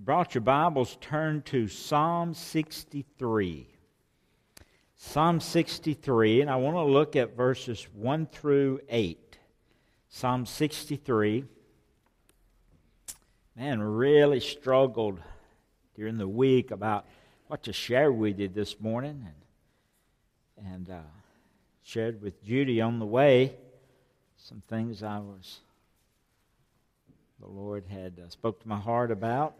you brought your Bibles, turn to Psalm 63. Psalm 63, and I want to look at verses 1 through 8. Psalm 63. Man, really struggled during the week about what to share with you this morning, and, and uh, shared with Judy on the way some things I was, the Lord had uh, spoke to my heart about.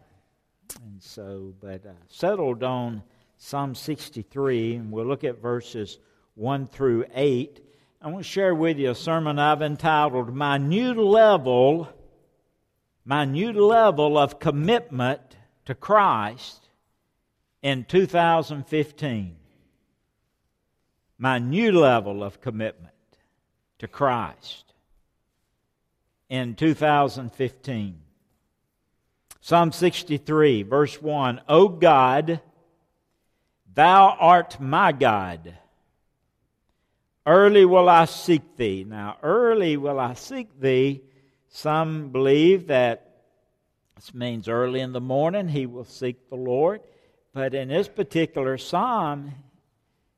And so, but uh, settled on Psalm 63, and we'll look at verses 1 through 8. I want to share with you a sermon I've entitled My New Level, My New Level of Commitment to Christ in 2015. My new level of commitment to Christ in 2015. Psalm 63, verse 1 O God, thou art my God. Early will I seek thee. Now, early will I seek thee. Some believe that this means early in the morning he will seek the Lord. But in this particular psalm,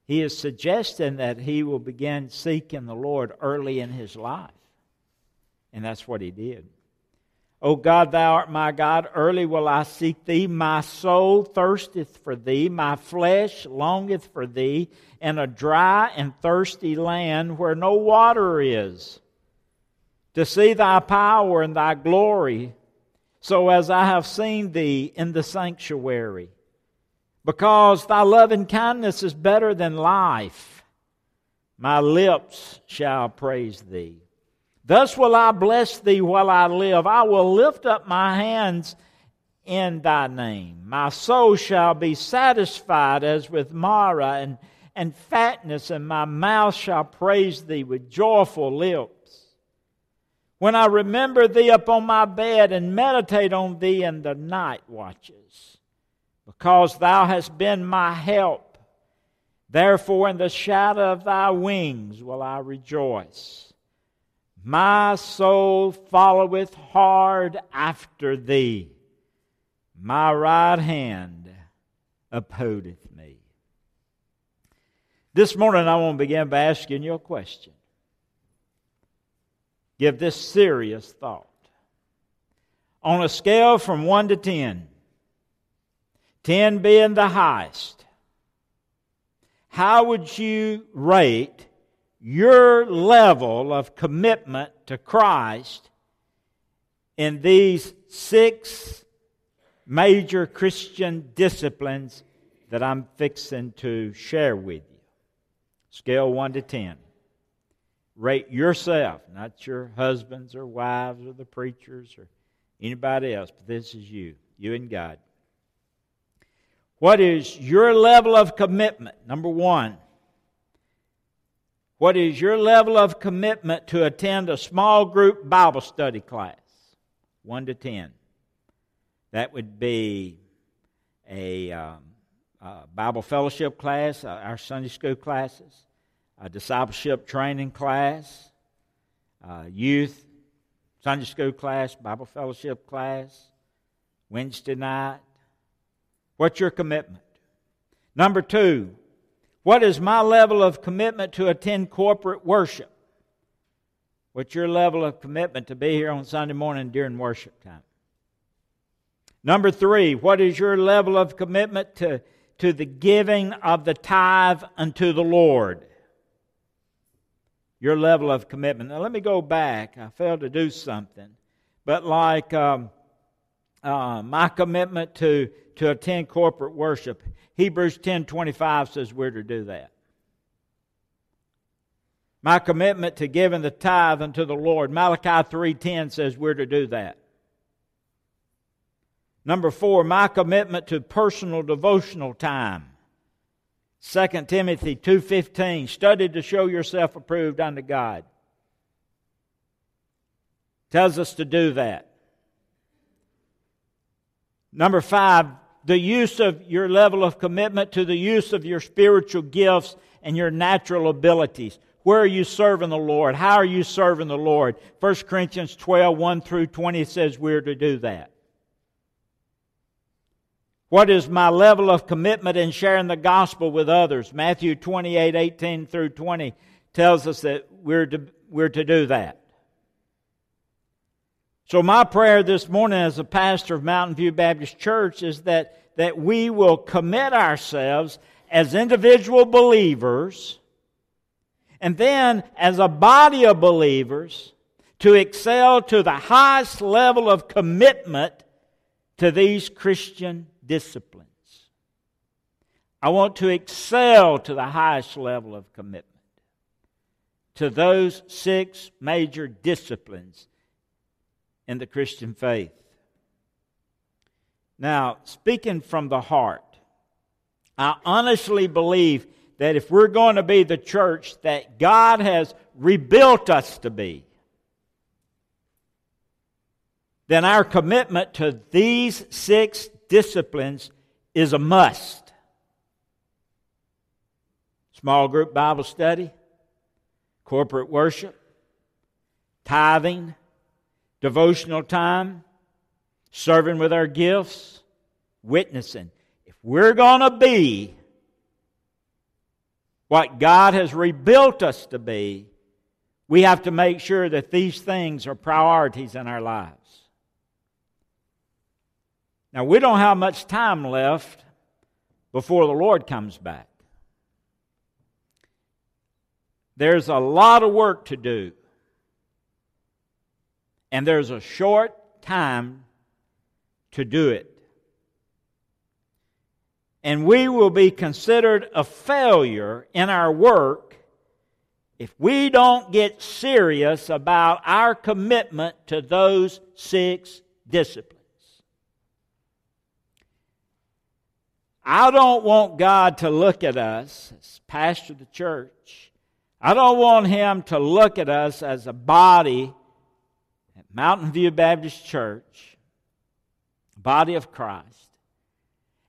he is suggesting that he will begin seeking the Lord early in his life. And that's what he did. O God, thou art my God, early will I seek thee. My soul thirsteth for thee, my flesh longeth for thee, in a dry and thirsty land where no water is, to see thy power and thy glory, so as I have seen thee in the sanctuary. Because thy loving kindness is better than life, my lips shall praise thee. Thus will I bless thee while I live. I will lift up my hands in thy name. My soul shall be satisfied as with marrow and, and fatness, and my mouth shall praise thee with joyful lips. When I remember thee upon my bed and meditate on thee in the night watches, because thou hast been my help, therefore in the shadow of thy wings will I rejoice. My soul followeth hard after thee. My right hand upholdeth me. This morning, I want to begin by asking you a question. Give this serious thought. On a scale from 1 to 10, 10 being the highest, how would you rate your level of commitment to Christ in these six major Christian disciplines that I'm fixing to share with you. Scale 1 to 10. Rate yourself, not your husbands or wives or the preachers or anybody else, but this is you, you and God. What is your level of commitment? Number one, what is your level of commitment to attend a small group Bible study class? 1 to 10. That would be a, um, a Bible fellowship class, uh, our Sunday school classes, a discipleship training class, youth Sunday school class, Bible fellowship class, Wednesday night. What's your commitment? Number two, what is my level of commitment to attend corporate worship? What's your level of commitment to be here on Sunday morning during worship time? Number three, what is your level of commitment to, to the giving of the tithe unto the Lord? Your level of commitment. Now, let me go back. I failed to do something. But, like um, uh, my commitment to, to attend corporate worship, Hebrews 10:25 says we're to do that. My commitment to giving the tithe unto the Lord, Malachi 3:10 says we're to do that. Number 4, my commitment to personal devotional time. 2 Timothy 2:15 study to show yourself approved unto God. Tells us to do that. Number 5, the use of your level of commitment to the use of your spiritual gifts and your natural abilities. Where are you serving the Lord? How are you serving the Lord? 1 Corinthians 12, 1 through 20 says we're to do that. What is my level of commitment in sharing the gospel with others? Matthew 28 18 through 20 tells us that we're to, we're to do that. So, my prayer this morning as a pastor of Mountain View Baptist Church is that, that we will commit ourselves as individual believers and then as a body of believers to excel to the highest level of commitment to these Christian disciplines. I want to excel to the highest level of commitment to those six major disciplines in the Christian faith. Now, speaking from the heart, I honestly believe that if we're going to be the church that God has rebuilt us to be, then our commitment to these six disciplines is a must. Small group Bible study, corporate worship, tithing, devotional time, serving with our gifts, witnessing. If we're going to be what God has rebuilt us to be, we have to make sure that these things are priorities in our lives. Now, we don't have much time left before the Lord comes back. There's a lot of work to do, and there's a short time to do it. And we will be considered a failure in our work if we don't get serious about our commitment to those six disciplines. I don't want God to look at us as pastor of the church. I don't want him to look at us as a body Mountain View Baptist Church, body of Christ.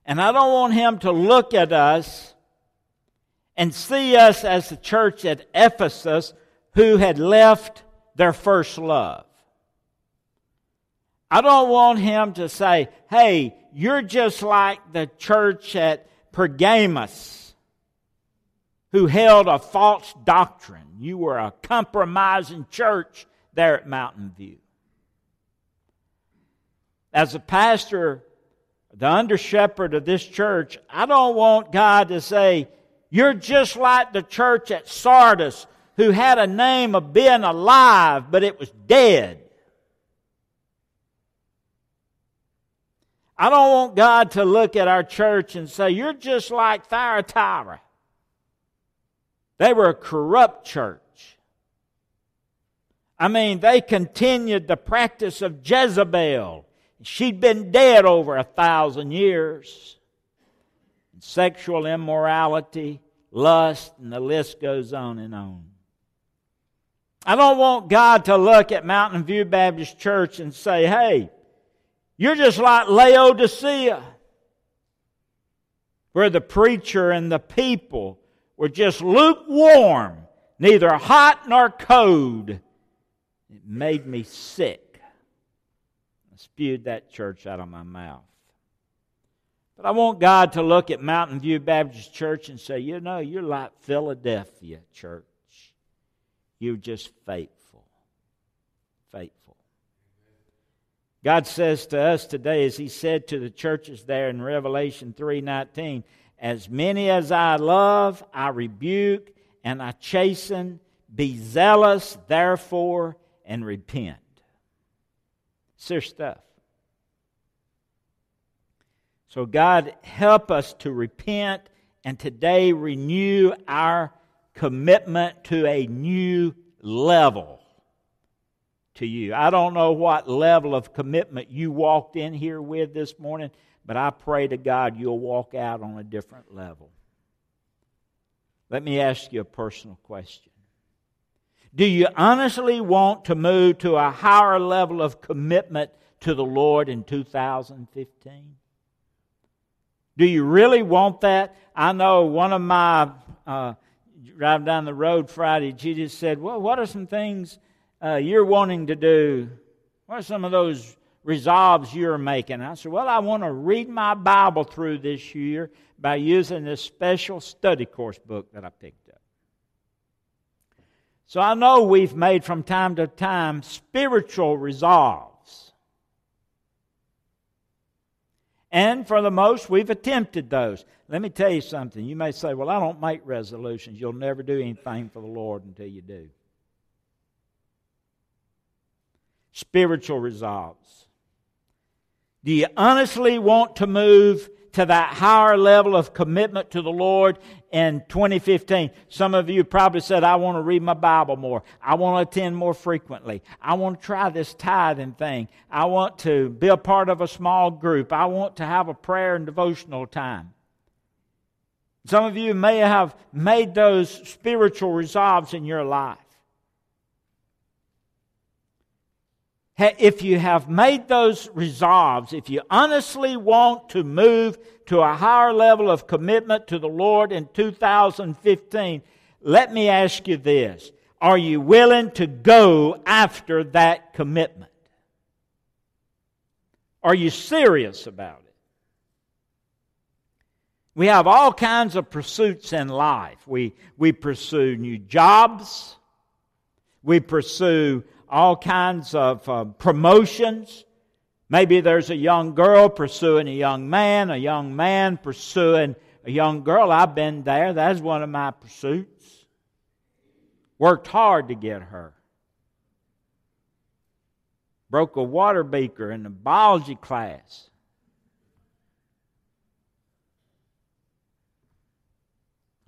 And I don't want him to look at us and see us as the church at Ephesus who had left their first love. I don't want him to say, hey, you're just like the church at Pergamos who held a false doctrine. You were a compromising church there at Mountain View. As a pastor, the under shepherd of this church, I don't want God to say, You're just like the church at Sardis who had a name of being alive, but it was dead. I don't want God to look at our church and say, You're just like Thyatira. They were a corrupt church. I mean, they continued the practice of Jezebel. She'd been dead over a thousand years. Sexual immorality, lust, and the list goes on and on. I don't want God to look at Mountain View Baptist Church and say, hey, you're just like Laodicea, where the preacher and the people were just lukewarm, neither hot nor cold. It made me sick. Spewed that church out of my mouth. But I want God to look at Mountain View Baptist Church and say, you know, you're like Philadelphia Church. You're just faithful. Faithful. God says to us today, as He said to the churches there in Revelation 3:19, as many as I love, I rebuke and I chasten. Be zealous, therefore, and repent. Serious stuff. So, God, help us to repent and today renew our commitment to a new level to you. I don't know what level of commitment you walked in here with this morning, but I pray to God you'll walk out on a different level. Let me ask you a personal question. Do you honestly want to move to a higher level of commitment to the Lord in 2015? Do you really want that? I know one of my uh, driving down the road Friday, Jesus said, Well, what are some things uh, you're wanting to do? What are some of those resolves you're making. I said, Well, I want to read my Bible through this year by using this special study course book that I picked. So I know we've made from time to time spiritual resolves. And for the most, we've attempted those. Let me tell you something. You may say, Well, I don't make resolutions. You'll never do anything for the Lord until you do. Spiritual resolves. Do you honestly want to move to that higher level of commitment to the Lord in 2015. Some of you probably said, I want to read my Bible more. I want to attend more frequently. I want to try this tithing thing. I want to be a part of a small group. I want to have a prayer and devotional time. Some of you may have made those spiritual resolves in your life. If you have made those resolves, if you honestly want to move to a higher level of commitment to the Lord in 2015, let me ask you this. Are you willing to go after that commitment? Are you serious about it? We have all kinds of pursuits in life. We, we pursue new jobs. We pursue all kinds of uh, promotions. Maybe there's a young girl pursuing a young man, a young man pursuing a young girl. I've been there. That's one of my pursuits. Worked hard to get her. Broke a water beaker in the biology class.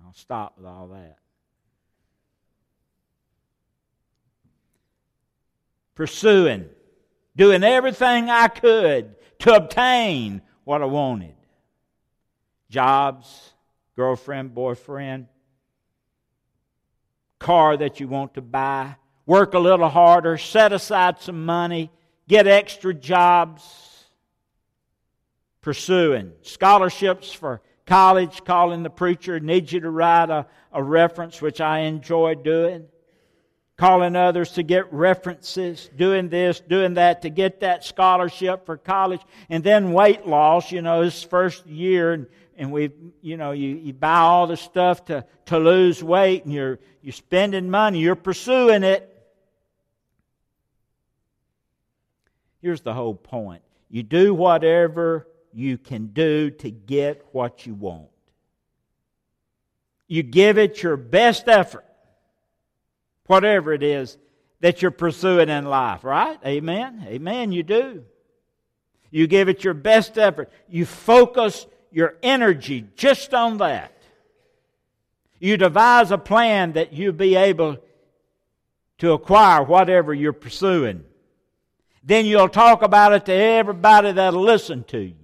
I'll stop with all that. Pursuing, doing everything I could to obtain what I wanted. Jobs, girlfriend, boyfriend, car that you want to buy, work a little harder, set aside some money, get extra jobs, pursuing. Scholarships for college, calling the preacher, need you to write a, a reference, which I enjoy doing calling others to get references, doing this, doing that to get that scholarship for college, and then weight loss, you know, this first year, and, and we, you know, you, you buy all the stuff to, to lose weight, and you're, you're spending money, you're pursuing it. Here's the whole point you do whatever you can do to get what you want. You give it your best effort whatever it is that you're pursuing in life, right? Amen? Amen, you do. You give it your best effort. You focus your energy just on that. You devise a plan that you'll be able to acquire whatever you're pursuing. Then you'll talk about it to everybody that'll listen to you.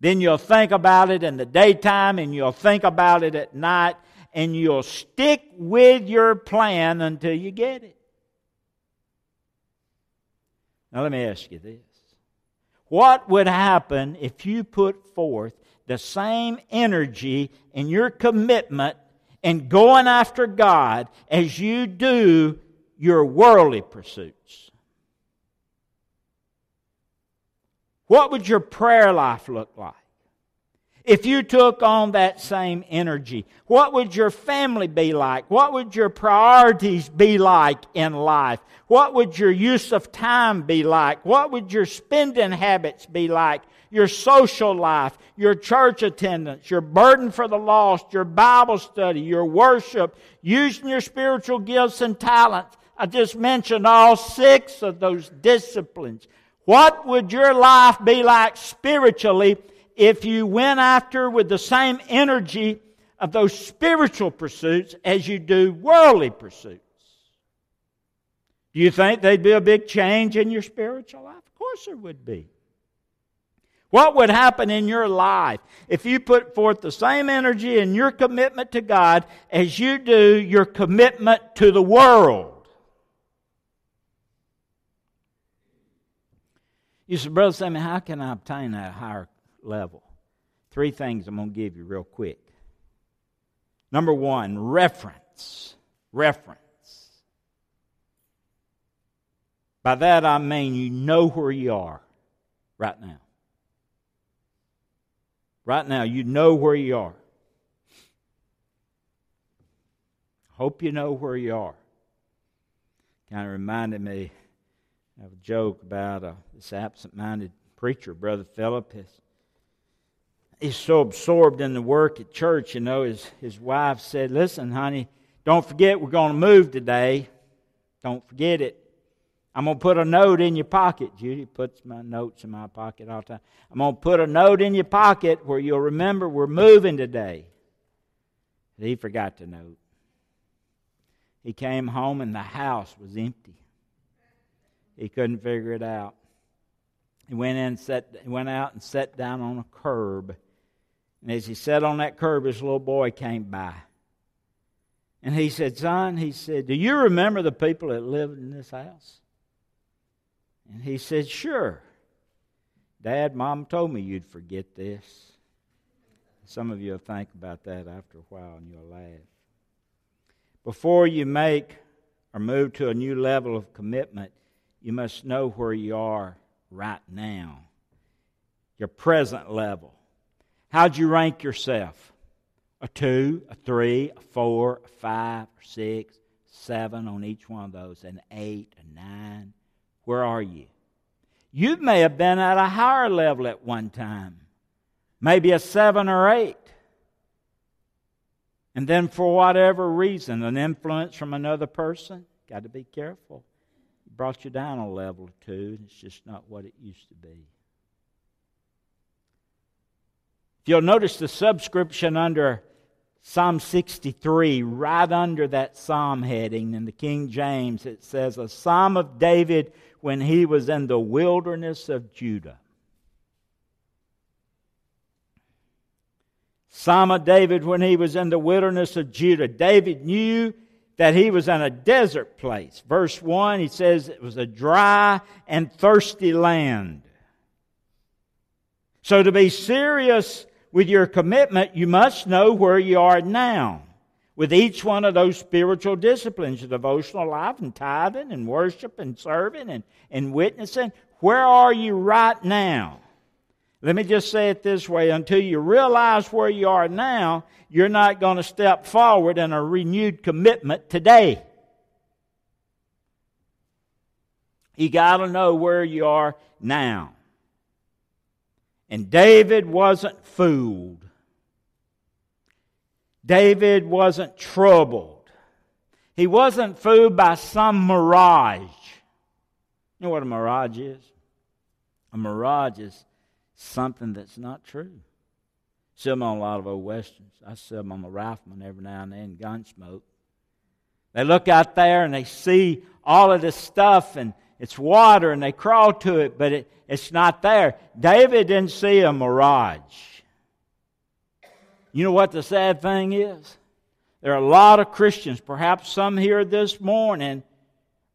Then you'll think about it in the daytime and you'll think about it at night and you'll stick with your plan until you get it. Now, let me ask you this What would happen if you put forth the same energy in your commitment and going after God as you do your worldly pursuits? What would your prayer life look like? If you took on that same energy? What would your family be like? What would your priorities be like in life? What would your use of time be like? What would your spending habits be like? Your social life, your church attendance, your burden for the lost, your Bible study, your worship, using your spiritual gifts and talents. I just mentioned all six of those disciplines. What would your life be like spiritually if you went after with the same energy of those spiritual pursuits as you do worldly pursuits. Do you think there'd be a big change in your spiritual life? Of course there would be. What would happen in your life if you put forth the same energy in your commitment to God as you do your commitment to the world? You said, Brother Sammy, how can I obtain that higher level. Three things I'm going to give you real quick. Number one, reference. Reference. By that I mean you know where you are right now. Right now, you know where you are. Hope you know where you are. Kind of reminded me of a joke about uh, this absent minded preacher, Brother Philip. His, he's so absorbed in the work at church, you know, his, his wife said, Listen, honey, don't forget we're going to move today. Don't forget it. I'm going to put a note in your pocket. Judy puts my notes in my pocket all the time. I'm going to put a note in your pocket where you'll remember we're moving today. he forgot the note. He came home and the house was empty. He couldn't figure it out. He went in, sat, went out and sat down on a curb. And as he sat on that curb, his little boy came by. And he said, Son, he said, Do you remember the people that lived in this house? And he said, Sure. Dad, Mom told me you'd forget this. Some of you will think about that after a while and you'll laugh. Before you make or move to a new level of commitment, you must know where you are right now, your present level. How'd you rank yourself? A two, a three, a four, a five, a six, seven on each one of those, an eight, a nine. Where are you? You may have been at a higher level at one time, maybe a seven or eight. And then, for whatever reason, an influence from another person, got to be careful. brought you down a level or two. and It's just not what it used to be. If you'll notice the subscription under Psalm 63, right under that psalm heading in the King James, it says, A psalm of David when he was in the wilderness of Judah. Psalm of David when he was in the wilderness of Judah. David knew that he was in a desert place. Verse 1, he says it was a dry and thirsty land. So to be serious with your commitment, you must know where you are now. With each one of those spiritual disciplines, your devotional life and tithing and worship and serving and, and witnessing, where are you right now? Let me just say it this way until you realize where you are now, you're not going to step forward in a renewed commitment today. You got to know where you are now. And David wasn't fooled. David wasn't troubled. He wasn't fooled by some mirage. You know what a mirage is? A mirage is something that's not true. See them on a lot of old westerns. I see them on the rifleman every now and then, Gunsmoke. They look out there and they see all of this stuff and it's water and they crawl to it, but it, it's not there. David didn't see a mirage. You know what the sad thing is? There are a lot of Christians, perhaps some here this morning,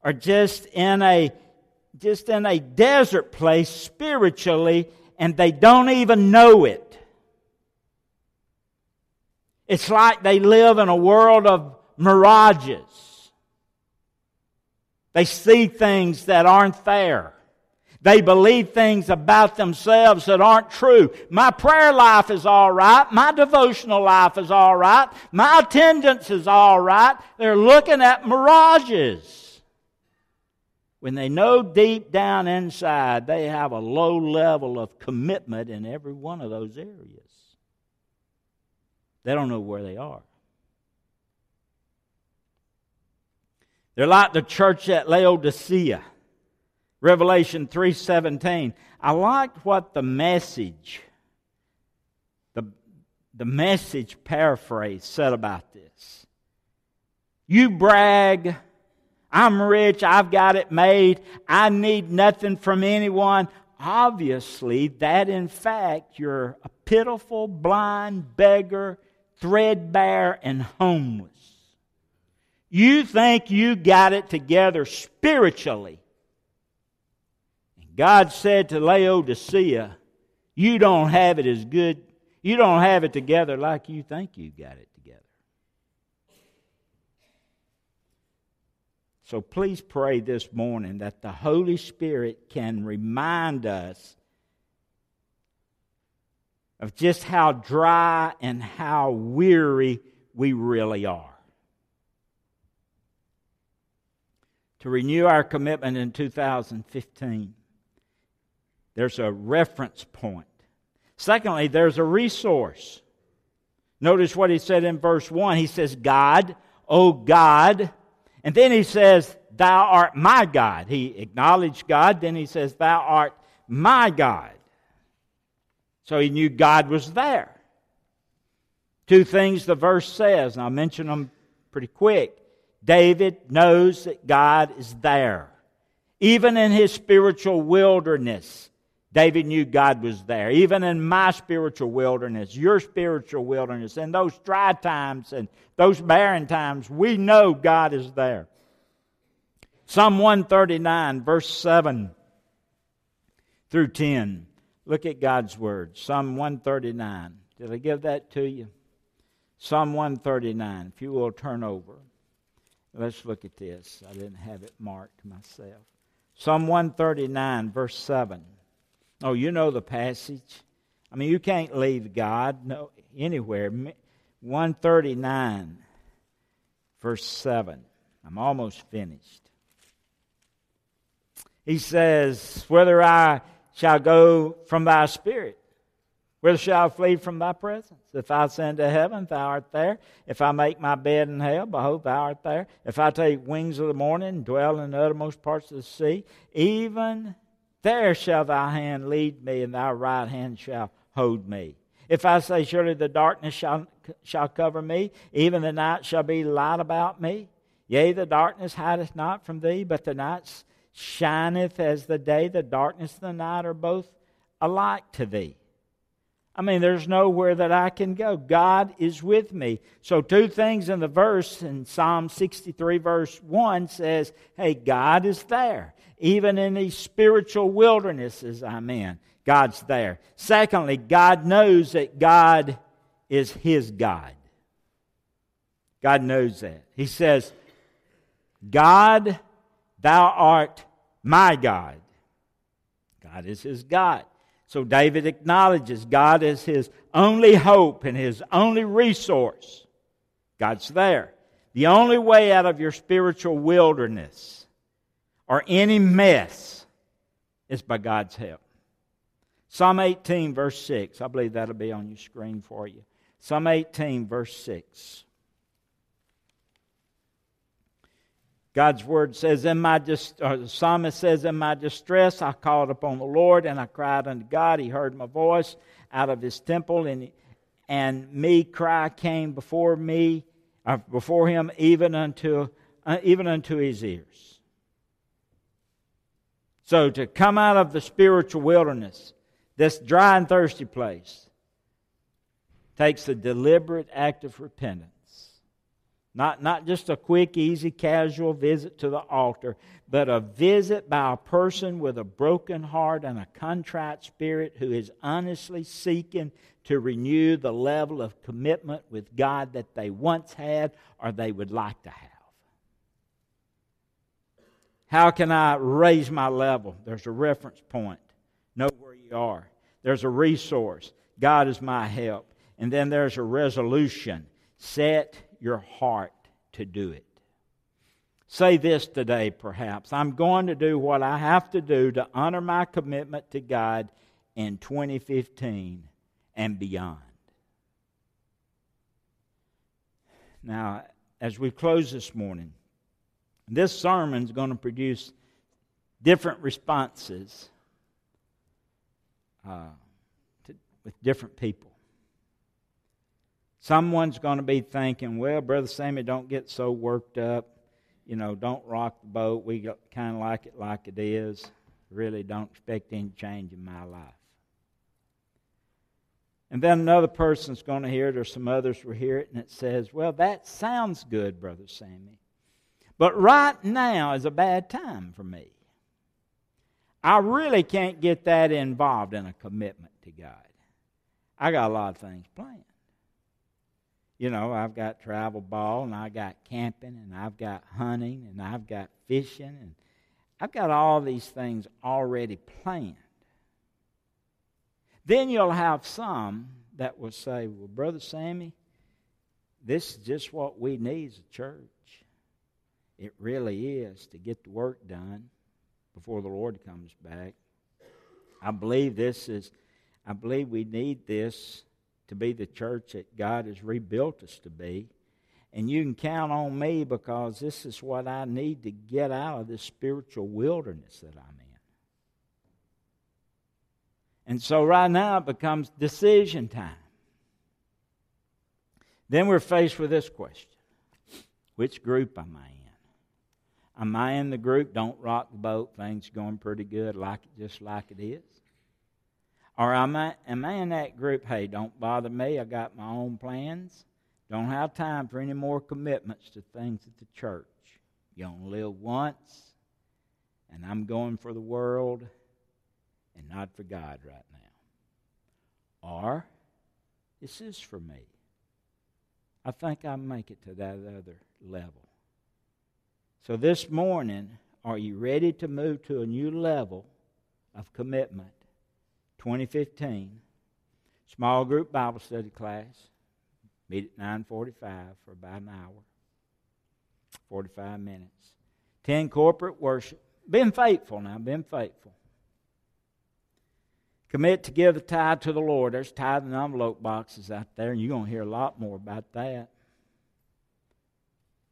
are just in a just in a desert place spiritually and they don't even know it. It's like they live in a world of mirages. They see things that aren't fair. They believe things about themselves that aren't true. My prayer life is all right. My devotional life is all right. My attendance is all right. They're looking at mirages. When they know deep down inside they have a low level of commitment in every one of those areas, they don't know where they are. They're like the church at Laodicea. Revelation 3:17. I liked what the message the the message paraphrase said about this. You brag, I'm rich, I've got it made, I need nothing from anyone. Obviously, that in fact you're a pitiful, blind beggar, threadbare, and homeless. You think you got it together spiritually God said to Laodicea, You don't have it as good, you don't have it together like you think you got it together. So please pray this morning that the Holy Spirit can remind us of just how dry and how weary we really are. To renew our commitment in 2015, there's a reference point. Secondly, there's a resource. Notice what he said in verse 1. He says, God, O God. And then he says, Thou art my God. He acknowledged God. Then he says, Thou art my God. So he knew God was there. Two things the verse says, and I'll mention them pretty quick. David knows that God is there. Even in his spiritual wilderness, David knew God was there. Even in my spiritual wilderness, your spiritual wilderness, in those dry times and those barren times, we know God is there. Psalm 139, verse 7 through 10. Look at God's word. Psalm 139. Did I give that to you? Psalm 139. If you will turn over. Let's look at this. I didn't have it marked myself. Psalm 139, verse 7. Oh, you know the passage. I mean, you can't leave God no, anywhere. 139, verse 7. I'm almost finished. He says, Whether I shall go from thy spirit, whither shall I flee from thy presence? If I ascend to heaven, thou art there. If I make my bed in hell, behold, thou art there. If I take wings of the morning and dwell in the uttermost parts of the sea, even there shall thy hand lead me, and thy right hand shall hold me. If I say, Surely the darkness shall, shall cover me, even the night shall be light about me. Yea, the darkness hideth not from thee, but the night shineth as the day. The darkness and the night are both alike to thee. I mean, there's nowhere that I can go. God is with me. So, two things in the verse in Psalm 63, verse 1 says, Hey, God is there. Even in these spiritual wildernesses I'm in, God's there. Secondly, God knows that God is His God. God knows that. He says, God, thou art my God. God is His God. So David acknowledges God as his only hope and his only resource. God's there. The only way out of your spiritual wilderness or any mess is by God's help. Psalm 18, verse 6. I believe that'll be on your screen for you. Psalm 18, verse 6. God's word says, in my dis- the psalmist says, In my distress I called upon the Lord and I cried unto God. He heard my voice out of his temple, and, and me cry came before me, uh, before him, even unto, uh, even unto his ears. So to come out of the spiritual wilderness, this dry and thirsty place, takes a deliberate act of repentance. Not, not just a quick, easy, casual visit to the altar, but a visit by a person with a broken heart and a contrite spirit who is honestly seeking to renew the level of commitment with God that they once had or they would like to have. How can I raise my level? There's a reference point. Know where you are. There's a resource. God is my help. And then there's a resolution. Set your heart to do it. Say this today, perhaps. I'm going to do what I have to do to honor my commitment to God in 2015 and beyond. Now, as we close this morning, this sermon is going to produce different responses uh, to, with different people. Someone's going to be thinking, well, Brother Sammy, don't get so worked up. You know, don't rock the boat. We kind of like it like it is. Really don't expect any change in my life. And then another person's going to hear it, or some others will hear it, and it says, Well, that sounds good, Brother Sammy. But right now is a bad time for me. I really can't get that involved in a commitment to God. I got a lot of things planned. You know, I've got travel ball and I got camping and I've got hunting and I've got fishing and I've got all these things already planned. Then you'll have some that will say, Well, Brother Sammy, this is just what we need as a church. It really is to get the work done before the Lord comes back. I believe this is, I believe we need this to be the church that God has rebuilt us to be. And you can count on me because this is what I need to get out of this spiritual wilderness that I'm in. And so right now it becomes decision time. Then we're faced with this question Which group am I in? Am I in the group? Don't rock the boat. Things going pretty good, like it just like it is. Or am I, am I in that group? Hey, don't bother me. I got my own plans. Don't have time for any more commitments to things at the church. You only live once, and I'm going for the world and not for God right now. Or, this is for me. I think I make it to that other level. So this morning, are you ready to move to a new level of commitment? 2015, small group Bible study class. Meet at 9:45 for about an hour. 45 minutes. 10 corporate worship. Been faithful now, been faithful. Commit to give the tithe to the Lord. There's tithe and envelope boxes out there, and you're going to hear a lot more about that.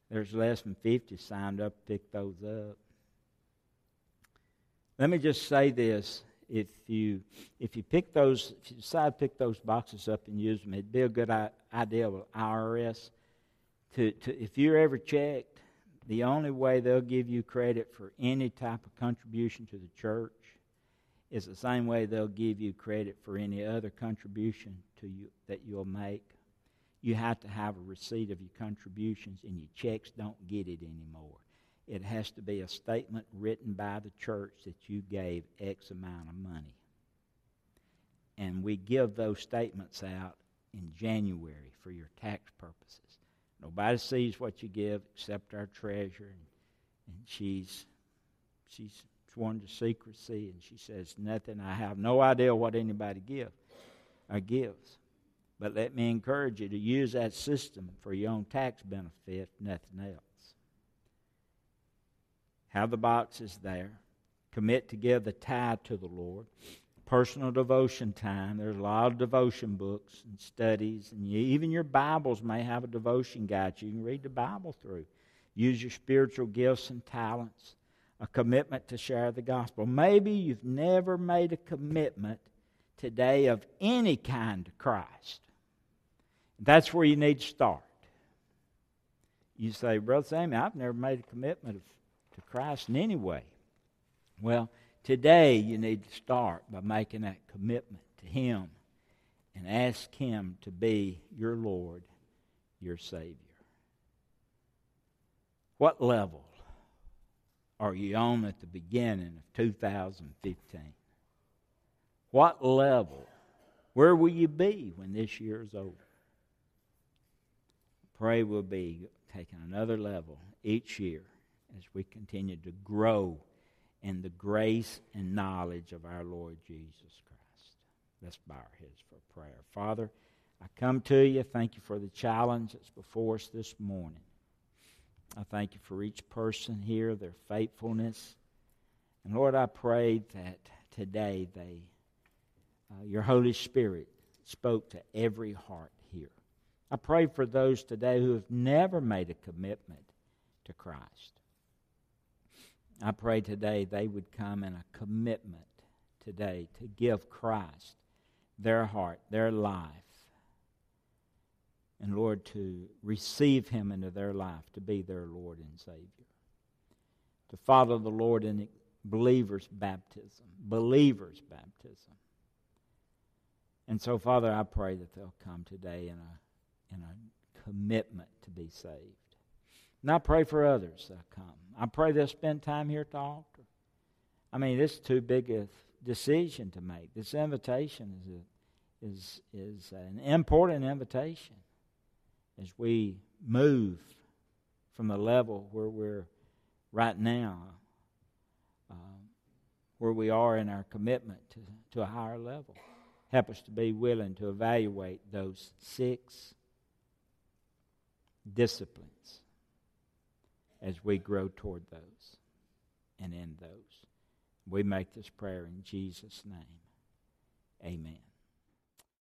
There's less than 50 signed up to pick those up. Let me just say this. If you if you pick those, if you decide to pick those boxes up and use them, it'd be a good idea with IRS to, to if you're ever checked, the only way they'll give you credit for any type of contribution to the church is the same way they'll give you credit for any other contribution to you that you'll make you have to have a receipt of your contributions, and your checks don't get it anymore. It has to be a statement written by the church that you gave X amount of money. And we give those statements out in January for your tax purposes. Nobody sees what you give except our treasurer, and, and she's she's sworn to secrecy, and she says nothing. I have no idea what anybody give or gives. But let me encourage you to use that system for your own tax benefit, nothing else. Have the boxes there. Commit to give the tithe to the Lord. Personal devotion time. There's a lot of devotion books and studies, and you, even your Bibles may have a devotion guide. You can read the Bible through. Use your spiritual gifts and talents. A commitment to share the gospel. Maybe you've never made a commitment today of any kind to Christ. That's where you need to start. You say, Brother Sammy, I've never made a commitment of, to Christ in any way. Well, today you need to start by making that commitment to Him and ask Him to be your Lord, your Savior. What level are you on at the beginning of 2015? What level? Where will you be when this year is over? pray we'll be taking another level each year as we continue to grow in the grace and knowledge of our Lord Jesus Christ. Let's bow our heads for prayer. Father, I come to you. Thank you for the challenge that's before us this morning. I thank you for each person here, their faithfulness. And Lord, I pray that today they, uh, your Holy Spirit spoke to every heart here. I pray for those today who have never made a commitment to Christ. I pray today they would come in a commitment today to give Christ their heart, their life, and Lord, to receive Him into their life, to be their Lord and Savior. To follow the Lord in believers' baptism, believers' baptism. And so, Father, I pray that they'll come today in a and a commitment to be saved. And I pray for others that come. I pray they'll spend time here at the altar. I mean, this is too big a decision to make. This invitation is a, is is an important invitation, as we move from the level where we're right now, uh, where we are in our commitment to, to a higher level. Help us to be willing to evaluate those six disciplines as we grow toward those and in those. We make this prayer in Jesus' name. Amen.